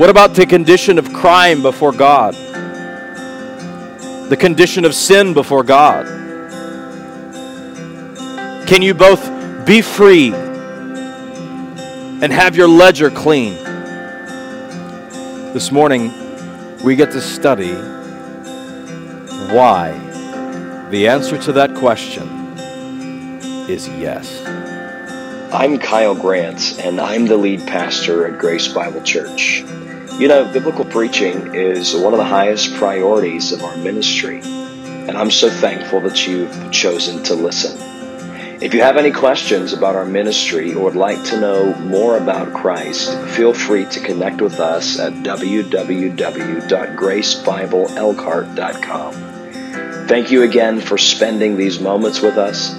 What about the condition of crime before God? The condition of sin before God? Can you both be free and have your ledger clean? This morning, we get to study why. The answer to that question is yes. I'm Kyle Grant, and I'm the lead pastor at Grace Bible Church. You know, biblical preaching is one of the highest priorities of our ministry, and I'm so thankful that you've chosen to listen. If you have any questions about our ministry or would like to know more about Christ, feel free to connect with us at www.gracebibleelkhart.com. Thank you again for spending these moments with us,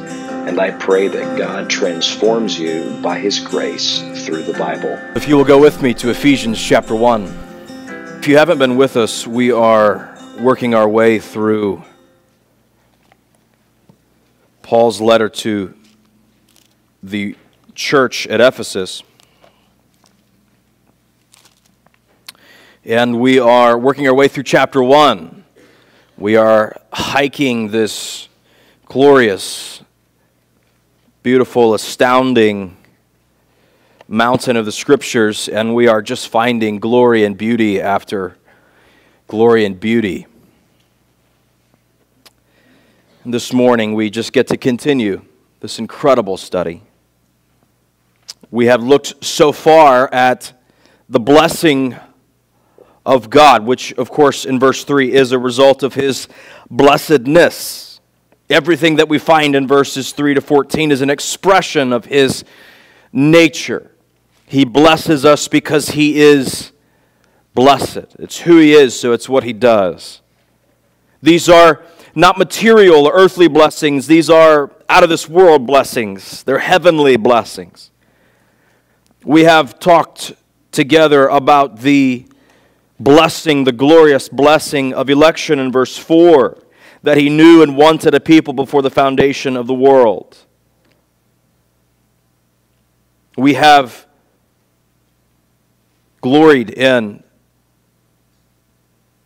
and I pray that God transforms you by His grace through the Bible. If you will go with me to Ephesians chapter 1. If you haven't been with us, we are working our way through Paul's letter to the church at Ephesus. And we are working our way through chapter 1. We are hiking this glorious, beautiful, astounding mountain of the scriptures, and we are just finding glory and beauty after glory and beauty. And this morning, we just get to continue this incredible study. We have looked so far at the blessing of God, which, of course, in verse 3 is a result of his blessedness. Everything that we find in verses 3 to 14 is an expression of his nature. He blesses us because he is blessed. It's who he is, so it's what he does. These are not material or earthly blessings, these are out of this world blessings. They're heavenly blessings. We have talked together about the blessing, the glorious blessing of election in verse 4 that he knew and wanted a people before the foundation of the world. We have gloried in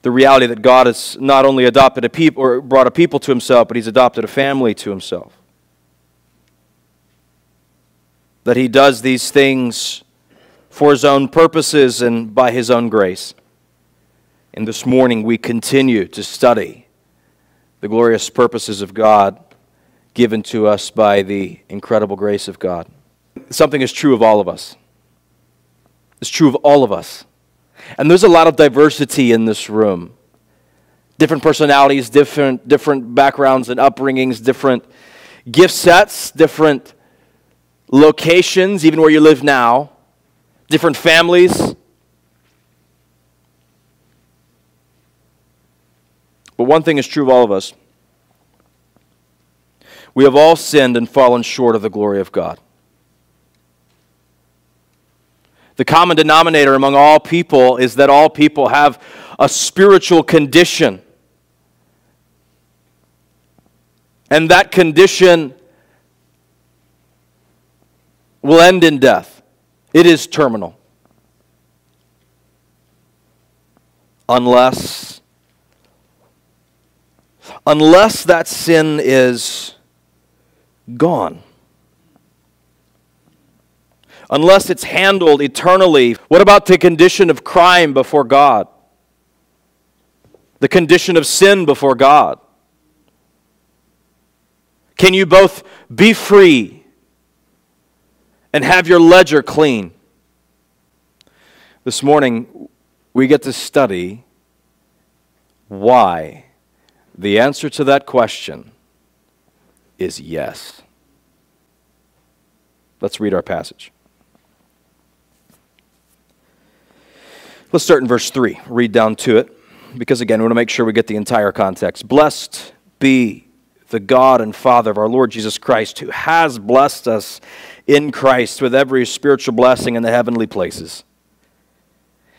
the reality that God has not only adopted a people or brought a people to himself, but he's adopted a family to himself. That he does these things for his own purposes and by his own grace. And this morning we continue to study the glorious purposes of God given to us by the incredible grace of God. Something is true of all of us. It's true of all of us. And there's a lot of diversity in this room. Different personalities, different, different backgrounds and upbringings, different gift sets, different locations, even where you live now, different families. But one thing is true of all of us we have all sinned and fallen short of the glory of God. The common denominator among all people is that all people have a spiritual condition. And that condition will end in death. It is terminal. Unless unless that sin is gone unless it's handled eternally. What about the condition of crime before God? The condition of sin before God? Can you both be free and have your ledger clean? This morning, we get to study why. The answer to that question is yes. Let's read our passage. Let's start in verse 3. Read down to it, because again, we want to make sure we get the entire context. Blessed be the God and Father of our Lord Jesus Christ, who has blessed us in Christ with every spiritual blessing in the heavenly places.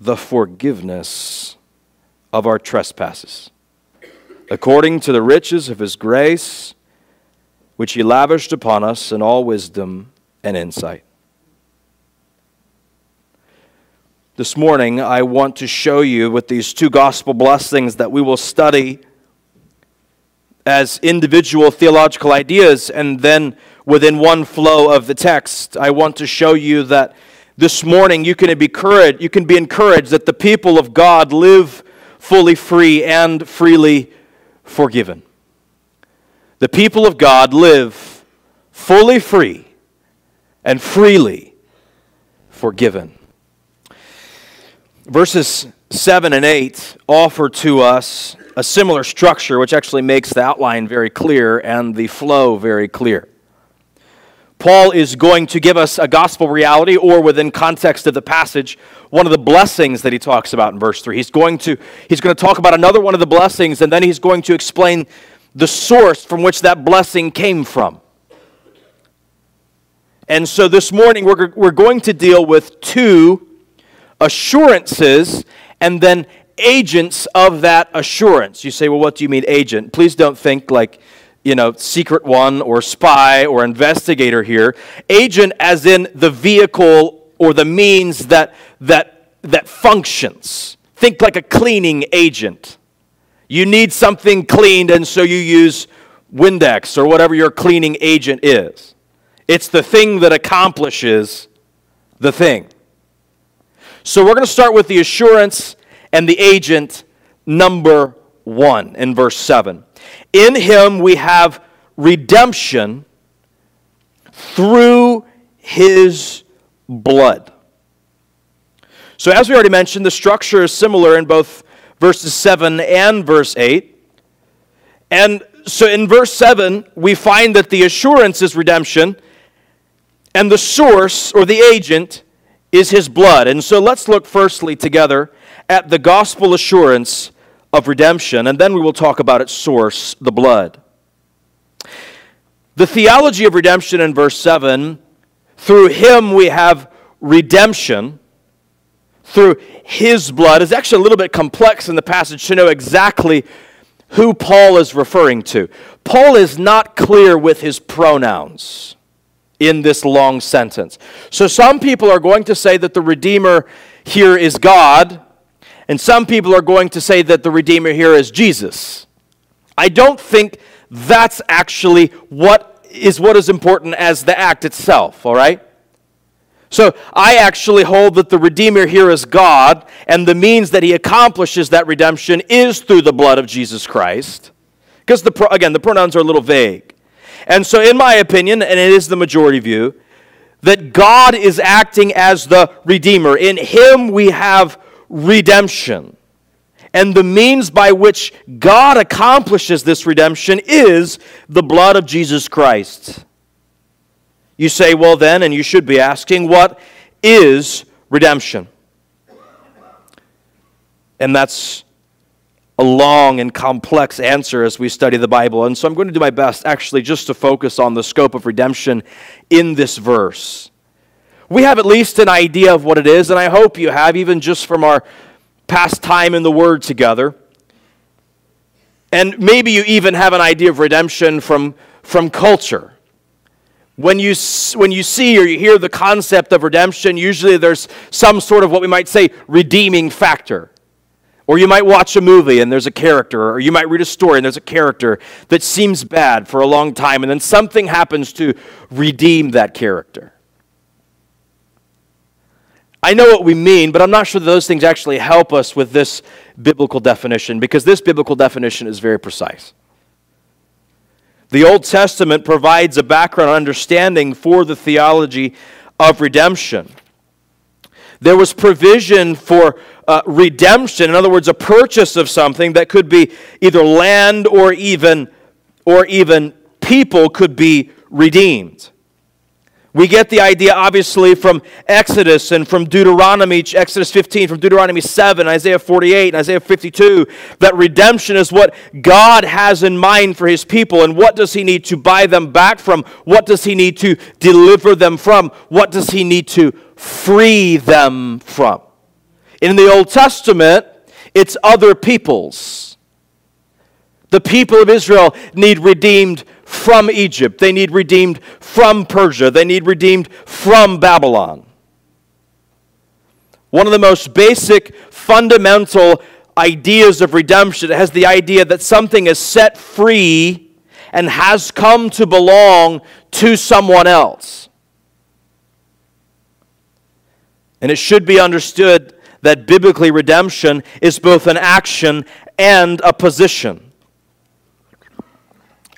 the forgiveness of our trespasses, according to the riches of his grace, which he lavished upon us in all wisdom and insight. This morning, I want to show you with these two gospel blessings that we will study as individual theological ideas and then within one flow of the text. I want to show you that this morning you can be encouraged, you can be encouraged that the people of God live fully free and freely forgiven. The people of God live fully free and freely forgiven. Verses 7 and 8 offer to us a similar structure, which actually makes the outline very clear and the flow very clear. Paul is going to give us a gospel reality, or within context of the passage, one of the blessings that he talks about in verse 3. He's going to, he's going to talk about another one of the blessings, and then he's going to explain the source from which that blessing came from. And so this morning, we're, we're going to deal with two assurances and then agents of that assurance. You say, well, what do you mean agent? Please don't think like, you know, secret one or spy or investigator here. Agent as in the vehicle or the means that, that, that functions. Think like a cleaning agent. You need something cleaned, and so you use Windex or whatever your cleaning agent is. It's the thing that accomplishes the thing. So we're going to start with the assurance and the agent number one in verse 7. In him we have redemption through his blood. So, as we already mentioned, the structure is similar in both verses 7 and verse 8. And so in verse 7, we find that the assurance is redemption, and the source or the agent is his blood. And so let's look firstly together at the gospel assurance of redemption, and then we will talk about its source, the blood. The theology of redemption in verse 7 through him we have redemption through his blood is actually a little bit complex in the passage to know exactly who Paul is referring to. Paul is not clear with his pronouns in this long sentence. So some people are going to say that the Redeemer here is God, and some people are going to say that the Redeemer here is Jesus. I don't think that's actually what is what is important as the act itself, all right? So I actually hold that the Redeemer here is God, and the means that he accomplishes that redemption is through the blood of Jesus Christ. Because, the, again, the pronouns are a little vague. And so, in my opinion, and it is the majority view, that God is acting as the Redeemer. In Him we have redemption. And the means by which God accomplishes this redemption is the blood of Jesus Christ. You say, well, then, and you should be asking, what is redemption? And that's a long and complex answer as we study the Bible. And so I'm going to do my best actually just to focus on the scope of redemption in this verse. We have at least an idea of what it is, and I hope you have, even just from our past time in the Word together. And maybe you even have an idea of redemption from, from culture. When you, when you see or you hear the concept of redemption, usually there's some sort of what we might say redeeming factor. Or you might watch a movie and there's a character, or you might read a story and there's a character that seems bad for a long time, and then something happens to redeem that character. I know what we mean, but I'm not sure that those things actually help us with this biblical definition because this biblical definition is very precise. The Old Testament provides a background understanding for the theology of redemption. There was provision for uh, redemption, in other words, a purchase of something that could be either land or even, or even people could be redeemed. We get the idea, obviously, from Exodus and from Deuteronomy, Exodus 15, from Deuteronomy 7, Isaiah 48, and Isaiah 52, that redemption is what God has in mind for his people. And what does he need to buy them back from? What does he need to deliver them from? What does he need to free them from? In the Old Testament, it's other peoples. The people of Israel need redeemed from Egypt. They need redeemed from Persia. They need redeemed from Babylon. One of the most basic, fundamental ideas of redemption has the idea that something is set free and has come to belong to someone else. And it should be understood that biblically redemption is both an action and a position.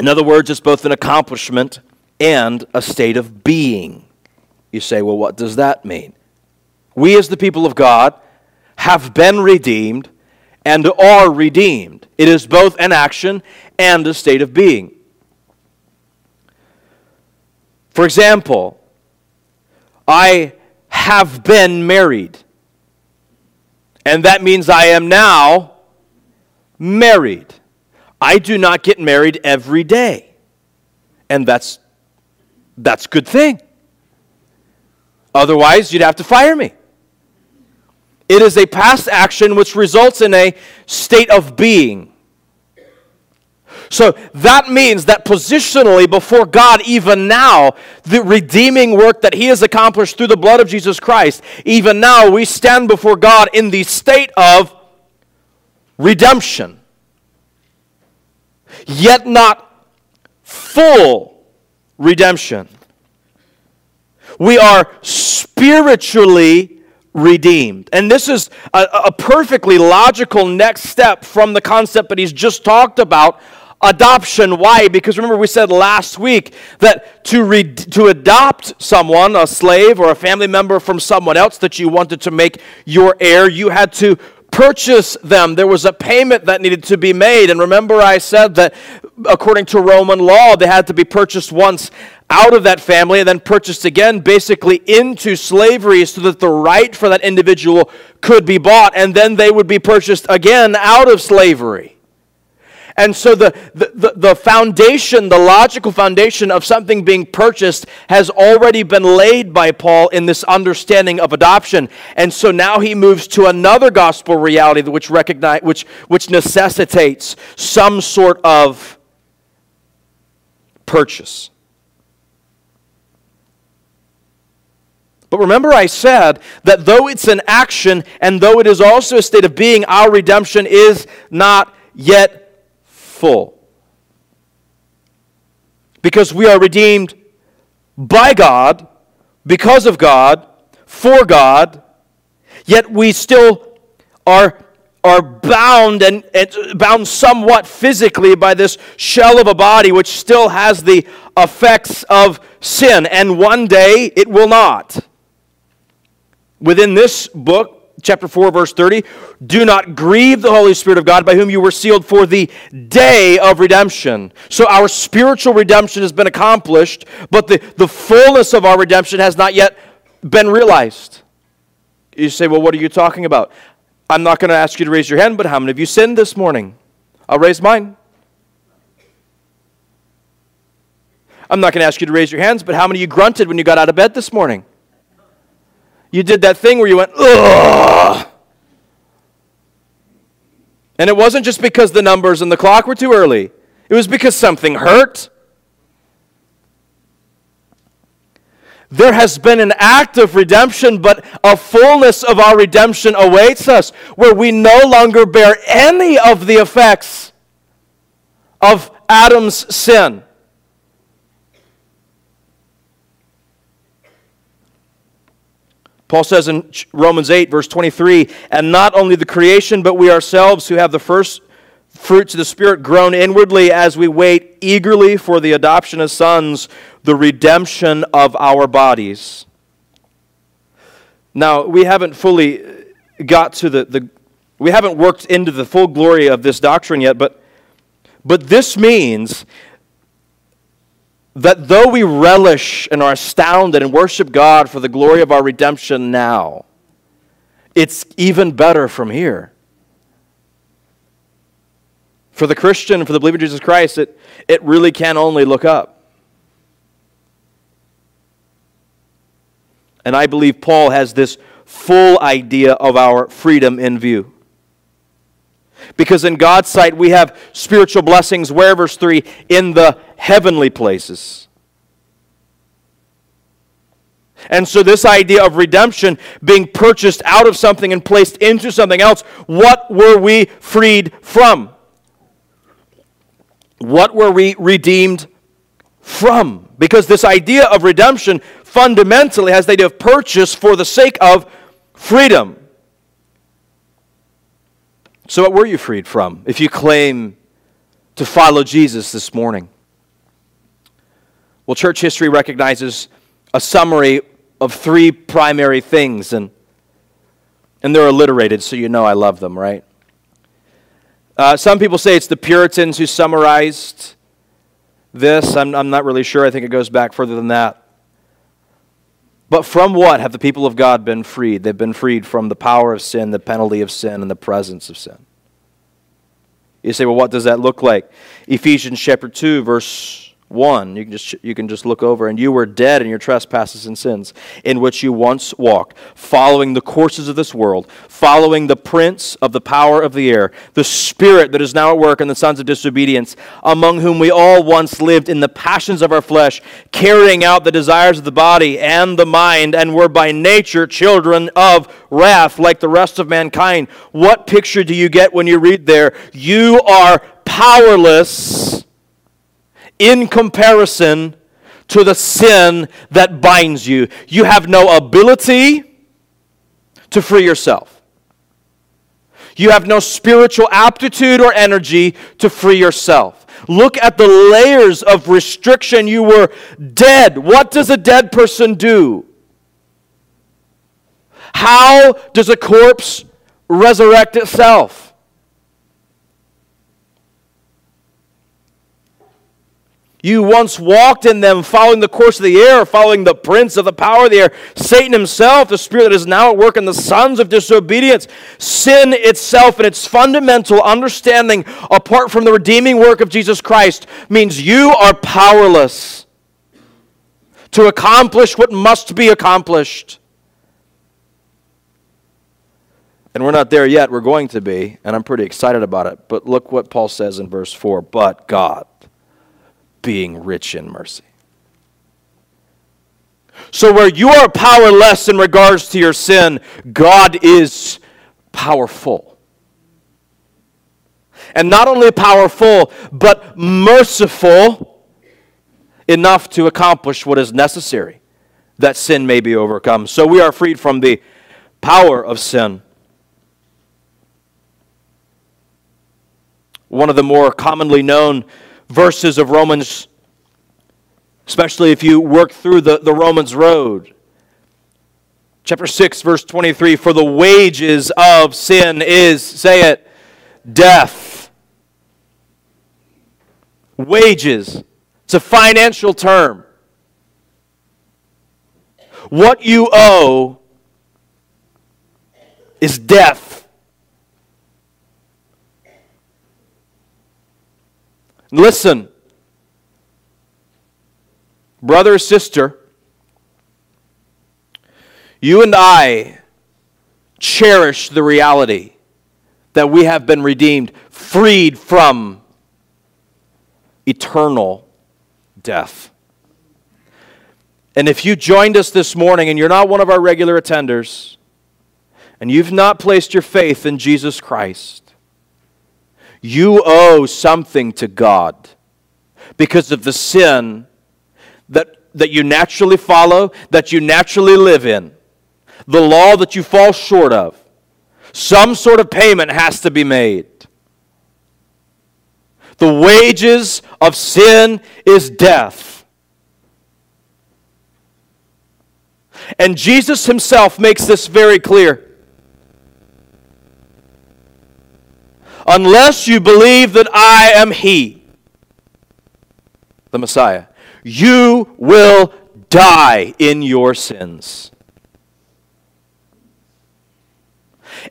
In other words, it's both an accomplishment and a state of being. You say, well, what does that mean? We, as the people of God, have been redeemed and are redeemed. It is both an action and a state of being. For example, I have been married, and that means I am now married. I do not get married every day. And that's that's good thing. Otherwise, you'd have to fire me. It is a past action which results in a state of being. So that means that positionally before God, even now, the redeeming work that He has accomplished through the blood of Jesus Christ, even now we stand before God in the state of redemption yet not full redemption. We are spiritually redeemed. And this is a, a, perfectly logical next step from the concept that he's just talked about adoption. Why? Because remember, we said last week that to, re- to adopt someone, a slave or a family member from someone else that you wanted to make your heir, you had to purchase them. There was a payment that needed to be made. And remember, I said that according to Roman law, they had to be purchased once out of that family and then purchased again, basically into slavery, so that the right for that individual could be bought. And then they would be purchased again out of slavery. And so the, the, the, foundation, the logical foundation of something being purchased has already been laid by Paul in this understanding of adoption. And so now he moves to another gospel reality which, recognize, which, which necessitates some sort of purchase. But remember, I said that though it's an action and though it is also a state of being, our redemption is not yet full. Because we are redeemed by God, because of God, for God, yet we still are, are bound and, and bound somewhat physically by this shell of a body which still has the effects of sin, and one day it will not. Within this book, chapter 4 verse 30 do not grieve the holy spirit of god by whom you were sealed for the day of redemption. So our spiritual redemption has been accomplished but the, the fullness of our redemption has not yet been realized. You say well what are you talking about? I'm not going to ask you to raise your hand but how many of you sinned this morning? I'll raise mine. I'm not going to ask you to raise your hands but how many of you grunted when you got out of bed this morning you did that thing where you went, ugh. And it wasn't just because the numbers and the clock were too early, it was because something hurt. There has been an act of redemption, but a fullness of our redemption awaits us where we no longer bear any of the effects of Adam's sin. Paul says in Romans 8, verse 23, and not only the creation, but we ourselves who have the first fruits of the Spirit groan inwardly as we wait eagerly for the adoption as sons, the redemption of our bodies. Now, we haven't fully uh, got to the, the we haven't worked into the full glory of this doctrine yet, but, but this means that though we relish and are astounded and worship God for the glory of our redemption now, it's even better from here. For the Christian, for the believer in Jesus Christ, it, it really can only look up. And I believe Paul has this full idea of our freedom in view. Because in God's sight, we have spiritual blessings, where, verse 3, in the heavenly places. And so, this idea of redemption being purchased out of something and placed into something else, what were we freed from? What were we redeemed from? Because this idea of redemption fundamentally has the idea of purchase for the sake of freedom. So, what were you freed from if you claim to follow Jesus this morning? Well, church history recognizes a summary of three primary things, and, and they're alliterated, so you know I love them, right? Uh, some people say it's the Puritans who summarized this. I'm, I'm not really sure. I think it goes back further than that. But from what have the people of God been freed? They've been freed from the power of sin, the penalty of sin, and the presence of sin. You say, well, what does that look like? Ephesians chapter 2, verse 1 you can just you can just look over and you were dead in your trespasses and sins in which you once walked following the courses of this world following the prince of the power of the air the spirit that is now at work in the sons of disobedience among whom we all once lived in the passions of our flesh carrying out the desires of the body and the mind and were by nature children of wrath like the rest of mankind. What picture do you get when you read there? You are powerless in comparison to the sin that binds you. You have no ability to free yourself. You have no spiritual aptitude or energy to free yourself. Look at the layers of restriction. You were dead. What does a dead person do? How does a corpse resurrect itself? You once walked in them, following the course of the air, following the prince of the power of the air, Satan himself, the spirit that is now at work in the sons of disobedience. Sin itself, and its fundamental understanding, apart from the redeeming work of Jesus Christ, means you are powerless to accomplish what must be accomplished. And we're not there yet. We're going to be, and I'm pretty excited about it. But look what Paul says in verse 4 But God being rich in mercy. So, where you are powerless in regards to your sin, God is powerful. And not only powerful, but merciful enough to accomplish what is necessary that sin may be overcome. So, we are freed from the power of sin. One of the more commonly known verses of Romans, especially if you work through the, the Romans road. Chapter 6, verse 23 For the wages of sin is, say it, death. Wages. It's a financial term. What you owe is death. Listen, brother, sister, you and I cherish the reality that we have been redeemed, freed from eternal death. And if you joined us this morning and you're not one of our regular attenders, and you've not placed your faith in Jesus Christ, you owe something to God because of the sin that, that you naturally follow, that you naturally live in, the law that you fall short of. Some sort of payment has to be made. The wages of sin is death. And Jesus himself makes this very clear. Unless you believe that I am He, the Messiah. You will die in your sins.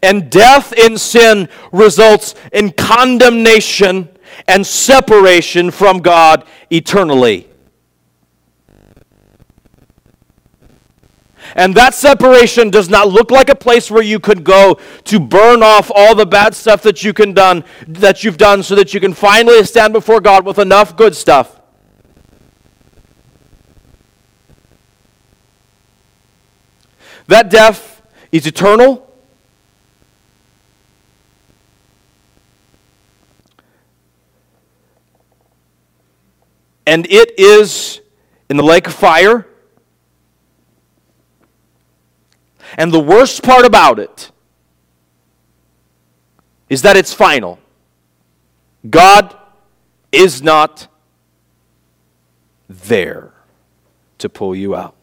And death in sin results in condemnation and separation from God eternally. And that separation does not look like a place where you could go to burn off all the bad stuff that you can done that you've done so that you can finally stand before God with enough good stuff. That death is eternal. And it is in the lake of fire. And the worst part about it is that it's final. God is not there to pull you out.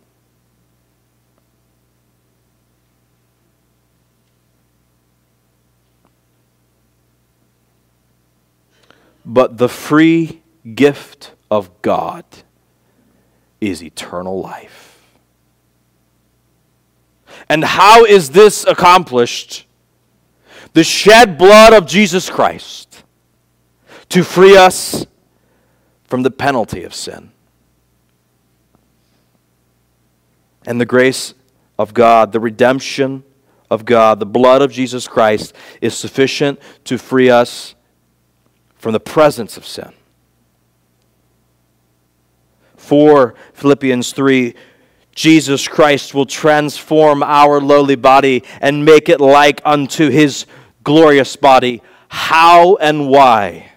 But the free gift of God is eternal life. And how is this accomplished? The shed blood of Jesus Christ to free us from the penalty of sin. And the grace of God, the redemption of God, the blood of Jesus Christ is sufficient to free us from the presence of sin. For Philippians 3, Jesus Christ will transform our lowly body and make it like unto his glorious body. How and why?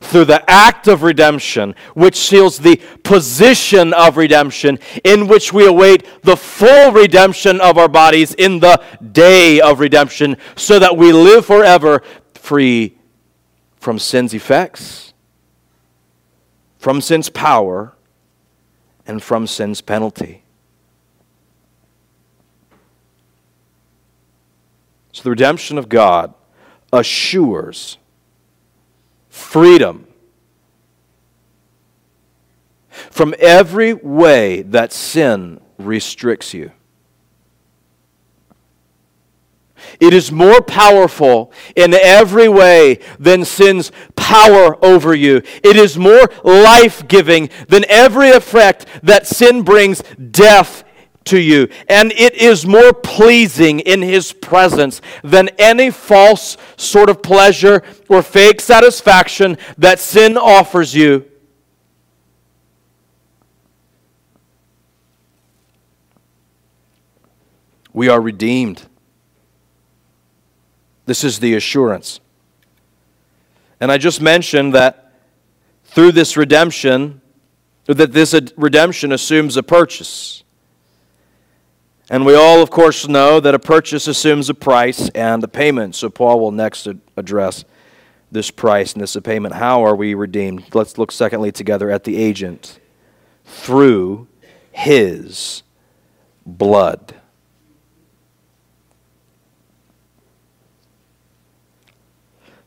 Through the act of redemption, which seals the position of redemption, in which we await the full redemption of our bodies in the day of redemption, so that we live forever free from sin's effects, from sin's power, and from sin's penalty. So the redemption of God assures freedom from every way that sin restricts you. It is more powerful in every way than sin's power over you. It is more life giving than every effect that sin brings death to you. And it is more pleasing in His presence than any false sort of pleasure or fake satisfaction that sin offers you. We are redeemed. This is the assurance. And I just mentioned that through this redemption, that this redemption assumes a purchase. And we all, of course, know that a purchase assumes a price and a payment. So Paul will next address this price and this payment. How are we redeemed? Let's look secondly together at the agent through his blood.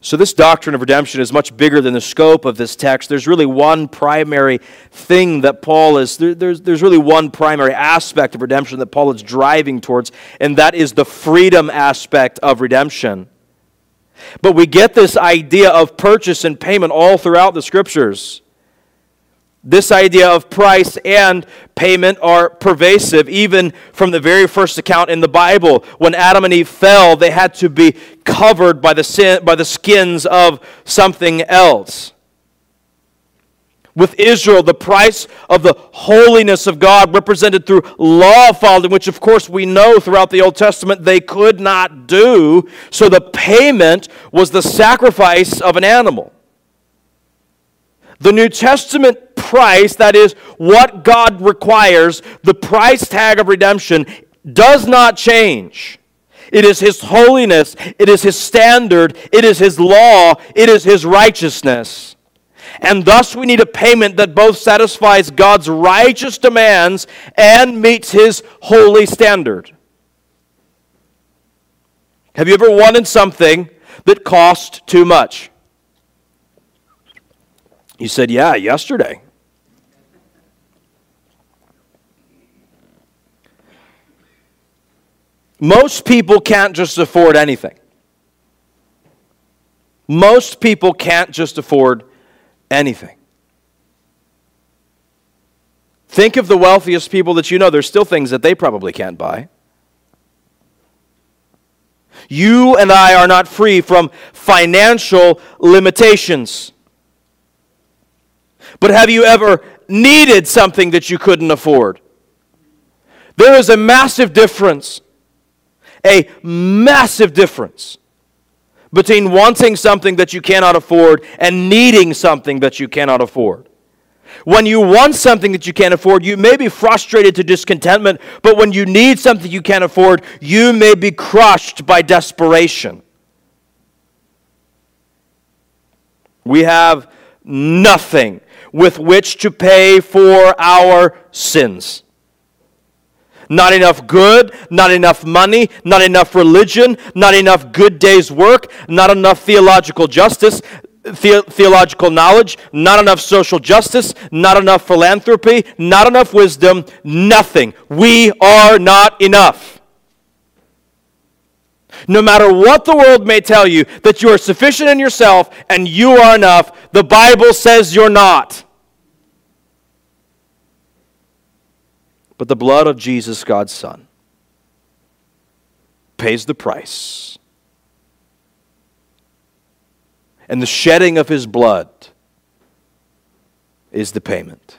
So, this doctrine of redemption is much bigger than the scope of this text. There's really one primary thing that Paul is, there, there's, there's really one primary aspect of redemption that Paul is driving towards, and that is the freedom aspect of redemption. But we get this idea of purchase and payment all throughout the scriptures. This idea of price and payment are pervasive, even from the very first account in the Bible. When Adam and Eve fell, they had to be covered by the, sin, by the skins of something else. With Israel, the price of the holiness of God represented through law following, which of course we know throughout the Old Testament they could not do. So the payment was the sacrifice of an animal. The New Testament price, that is, what God requires, the price tag of redemption, does not change. It is His holiness, it is His standard, it is His law, it is His righteousness. And thus we need a payment that both satisfies God's righteous demands and meets His holy standard. Have you ever wanted something that cost too much? You said, Yeah, yesterday. Most people can't just afford anything. Most people can't just afford anything. Think of the wealthiest people that you know. There's still things that they probably can't buy. You and I are not free from financial limitations. But have you ever needed something that you couldn't afford? There is a massive difference, a massive difference between wanting something that you cannot afford and needing something that you cannot afford. When you want something that you can't afford, you may be frustrated to discontentment, but when you need something you can't afford, you may be crushed by desperation. We have nothing with which to pay for our sins. Not enough good, not enough money, not enough religion, not enough good days' work, not enough theological justice, the- theological knowledge, not enough social justice, not enough philanthropy, not enough wisdom, nothing. We are not enough. No matter what the world may tell you, that you are sufficient in yourself and you are enough, the Bible says you're not. But the blood of Jesus, God's Son, pays the price. And the shedding of his blood is the payment.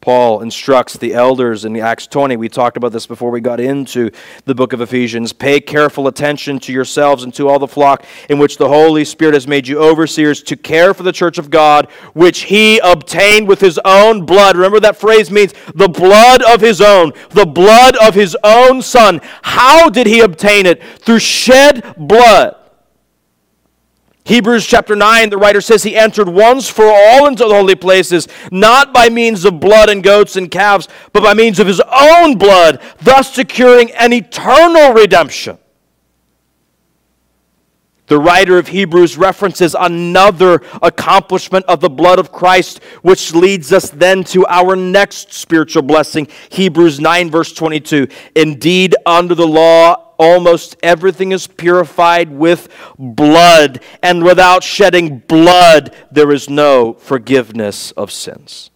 Paul instructs the elders in Acts 20. We talked about this before we got into the book of Ephesians. Pay careful attention to yourselves and to all the flock in which the Holy Spirit has made you overseers to care for the church of God, which he obtained with his own blood. Remember that phrase means the blood of his own, the blood of his own son. How did he obtain it? Through shed blood. Hebrews chapter 9, the writer says he entered once for all into the holy places, not by means of blood and goats and calves, but by means of his own blood, thus securing an eternal redemption. The writer of Hebrews references another accomplishment of the blood of Christ, which leads us then to our next spiritual blessing. Hebrews 9, verse 22. Indeed, under the law, almost everything is purified with blood, and without shedding blood, there is no forgiveness of sins.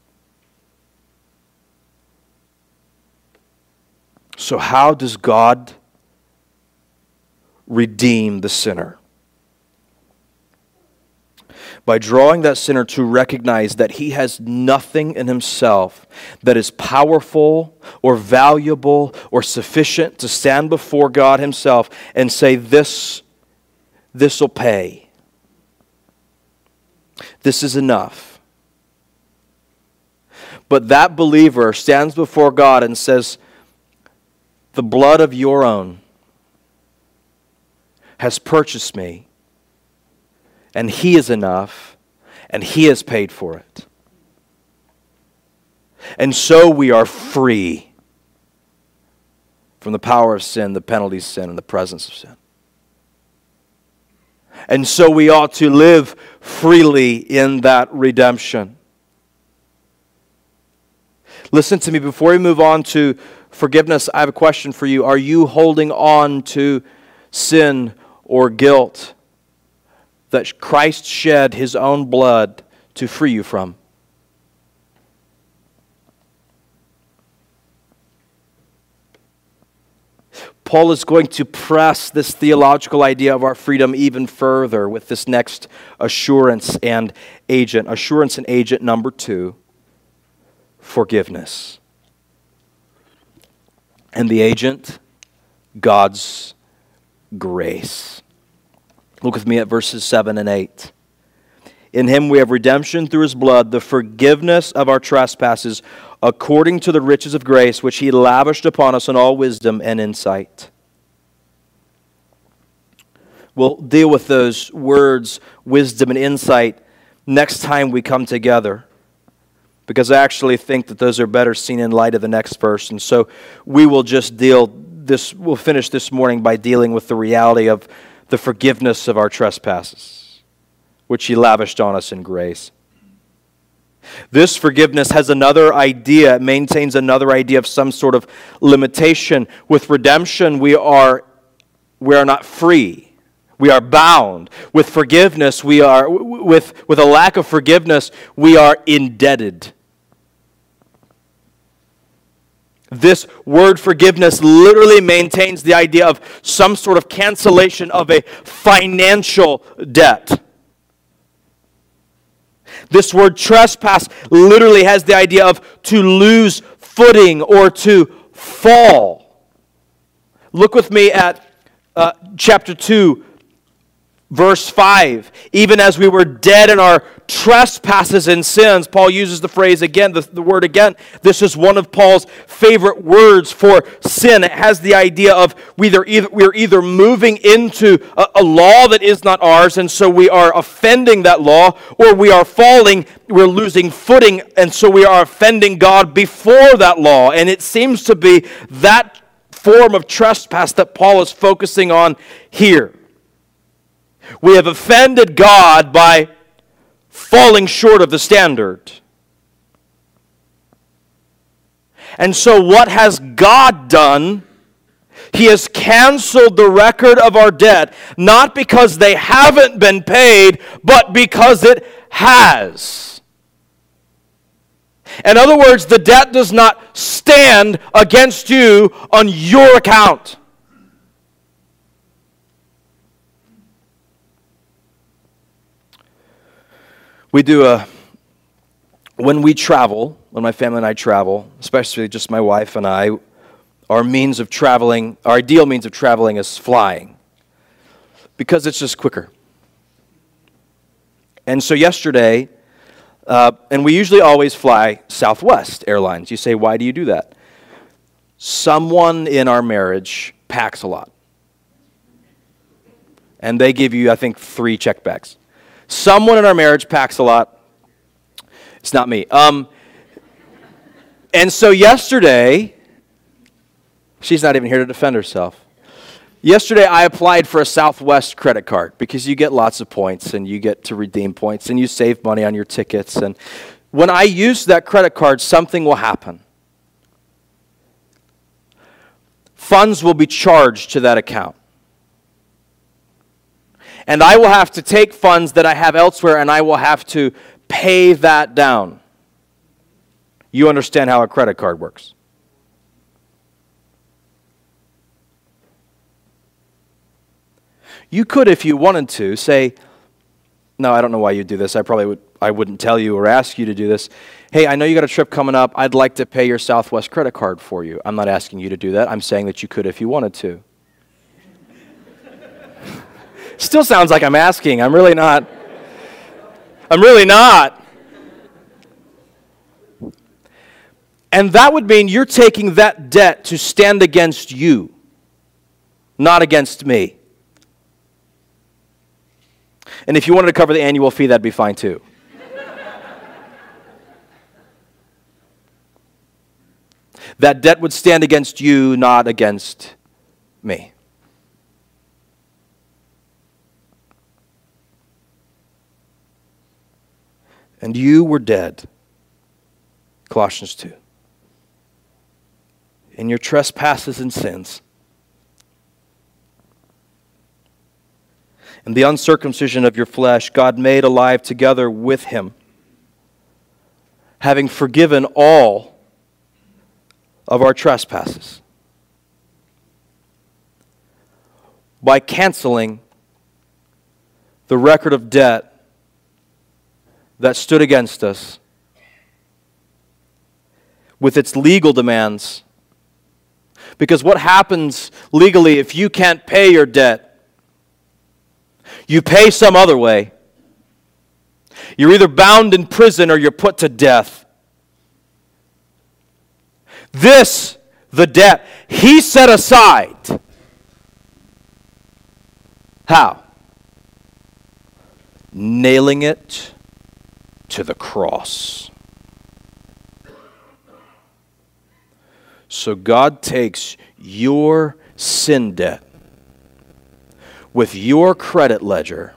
So, how does God redeem the sinner? By drawing that sinner to recognize that he has nothing in himself that is powerful or valuable or sufficient to stand before God himself and say, This, this will pay. This is enough. But that believer stands before God and says, The blood of your own has purchased me and He is enough, and He has paid for it. And so we are free from the power of sin, the penalty of sin, and the presence of sin. And so we ought to live freely in that redemption. Listen to me before we move on to forgiveness. I have a question for you. Are you holding on to sin or guilt? That Christ shed his own blood to free you from. Paul is going to press this theological idea of our freedom even further with this next assurance and agent. Assurance and agent number two forgiveness. And the agent, God's grace. Look with me at verses 7 and 8. In him we have redemption through his blood, the forgiveness of our trespasses, according to the riches of grace which he lavished upon us in all wisdom and insight. We'll deal with those words, wisdom and insight, next time we come together. Because I actually think that those are better seen in light of the next verse. And so we will just deal this, we'll finish this morning by dealing with the reality of the forgiveness of our trespasses, which He lavished on us in grace. This forgiveness has another idea, maintains another idea of some sort of limitation. With redemption, we are, we are not free. We are bound. With forgiveness, we are, with, with a lack of forgiveness, we are indebted. This word forgiveness literally maintains the idea of some sort of cancellation of a financial debt. This word trespass literally has the idea of to lose footing or to fall. Look with me at uh, chapter 2, Verse 5 Even as we were dead in our trespasses and sins, Paul uses the phrase again, the, the, word again. This is one of Paul's favorite words for sin. It has the idea of we either, either, we're either moving into a, a law that is not ours, and so we are offending that law, or we are falling, we're losing footing, and so we are offending God before that law. And it seems to be that form of trespass that Paul is focusing on here. We have offended God by falling short of the standard. And so, what has God done? He has canceled the record of our debt, not because they haven't been paid, but because it has. In other words, the debt does not stand against you on your account. We do a, when we travel, when my family and I travel, especially just my wife and I, our means of traveling, our ideal means of traveling is flying because it's just quicker. And so yesterday, uh, and we usually always fly Southwest Airlines. You say, why do you do that? Someone in our marriage packs a lot. And they give you, I think, three check bags. Someone in our marriage packs a lot. It's not me. Um, and so yesterday, she's not even here to defend herself. Yesterday, I applied for a Southwest credit card because you get lots of points and you get to redeem points and you save money on your tickets. And when I use that credit card, something will happen. Funds will be charged to that account and I will have to take funds that I have elsewhere and I will have to pay that down. You understand how a credit card works. You could, if you wanted to, say, No, I don't know why you'd do this. I probably would, I wouldn't tell you or ask you to do this. Hey, I know you got a trip coming up. I'd like to pay your Southwest credit card for you. I'm not asking you to do that. I'm saying that you could if you wanted to. Still sounds like I'm asking. I'm really not. I'm really not. And that would mean you're taking that debt to stand against you, not against me. And if you wanted to cover the annual fee, that'd be fine too. that debt would stand against you, not against me. And you were dead. Colossians 2. In your trespasses and sins. And the uncircumcision of your flesh, God made alive together with him, having forgiven all of our trespasses by canceling the record of debt that stood against us with its legal demands. Because what happens legally if you can't pay your debt? You pay some other way. You're either bound in prison or you're put to death. This, the debt, he set aside. How? Nailing it to the cross. So God takes your sin debt with your credit ledger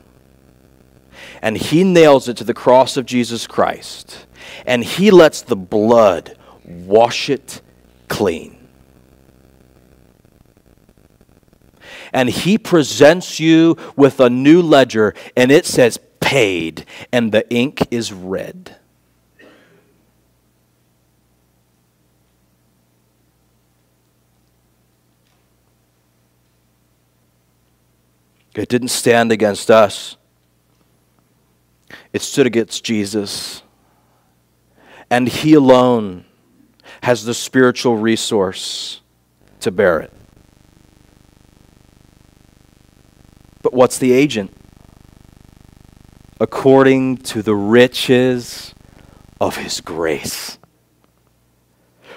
and he nails it to the cross of Jesus Christ, and he lets the blood wash it clean. And he presents you with a new ledger, and it says paid, and the ink is red. It didn't stand against us, it stood against Jesus. And He alone has the spiritual resource to bear it. But what's the agent? According to the riches of His grace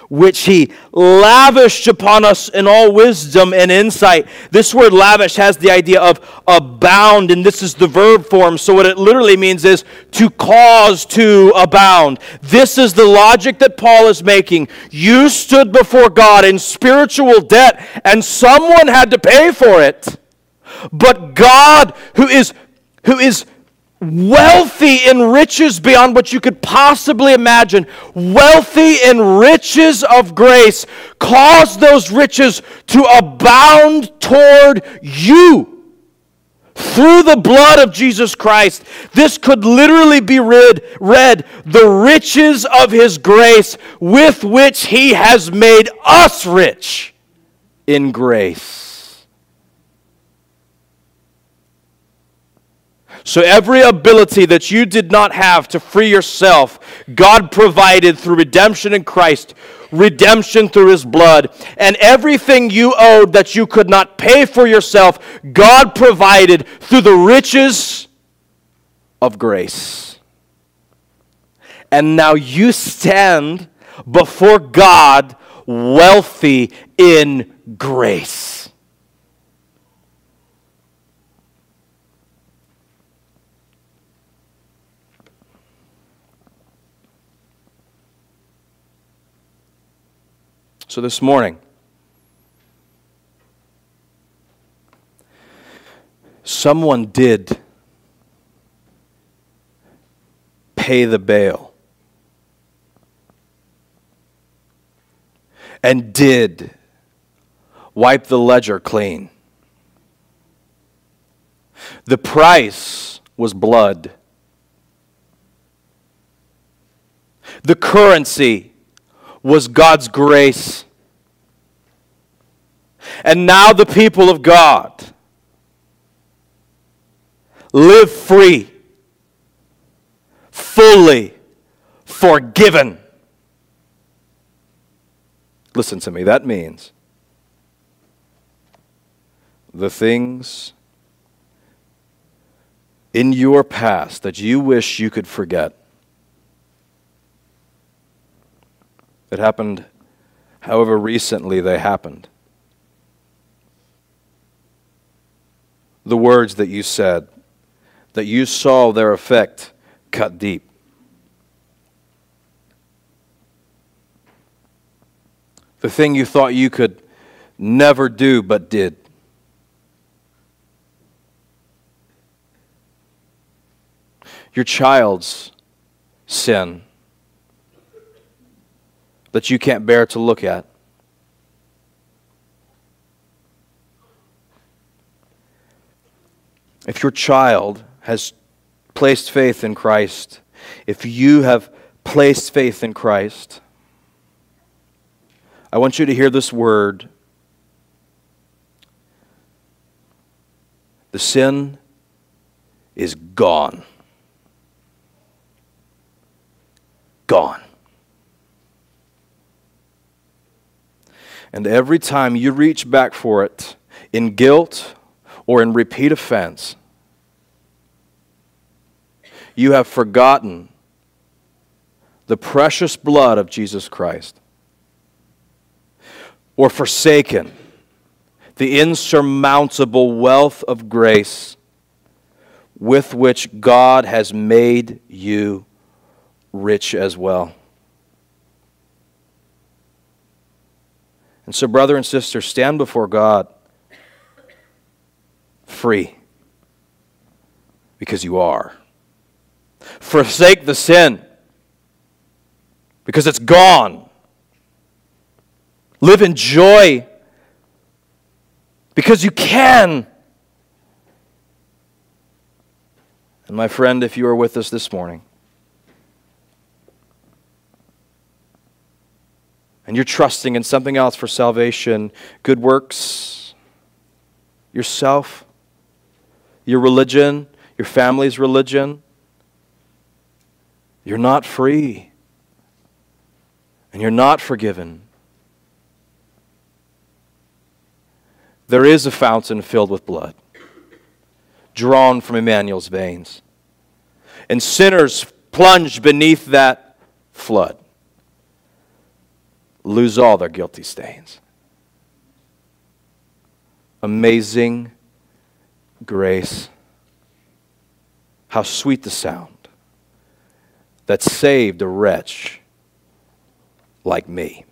which he lavished upon us in all wisdom and insight. This word lavish has the idea of abound, and this is the verb form. So, what it literally means is to cause to abound. This is the logic that Paul is making. You stood before God in spiritual debt, and someone had to pay for it. But God, who is who is wealthy in riches beyond what you could possibly imagine, wealthy in riches of grace, cause those riches to abound toward you through the blood of Jesus Christ. This could literally be read, read the riches of his grace with which he has made us rich in grace. So, every ability that you did not have to free yourself, God provided through redemption in Christ, redemption through His blood. And everything you owed that you could not pay for yourself, God provided through the riches of grace. And now you stand before God wealthy in grace. So this morning, someone did pay the bail and did wipe the ledger clean. The price was blood. The currency was God's grace. And now the people of God live free, fully forgiven. Listen to me, that means the things in your past that you wish you could forget It happened however recently they happened. The words that you said, that you saw their effect cut deep. The thing you thought you could never do but did. Your child's sin that you can't bear to look at. If your child has placed faith in Christ, if you have placed faith in Christ, I want you to hear this word. The sin is gone. Gone. And every time you reach back for it in guilt or in repeat offense, you have forgotten the precious blood of Jesus Christ or forsaken the insurmountable wealth of grace with which God has made you rich as well. And so, brother and sister, stand before God free because you are. forsake the sin because it's gone. Live in joy because you can. And my friend, if you are with us this morning, you're trusting in something else for salvation, good works, yourself, your religion, your family's religion, you're not free. And you're not forgiven. There is a fountain filled with blood, drawn from Emmanuel's veins. And sinners plunged beneath that flood lose all their guilty stains. Amazing grace. How sweet the sound that saved a wretch like me.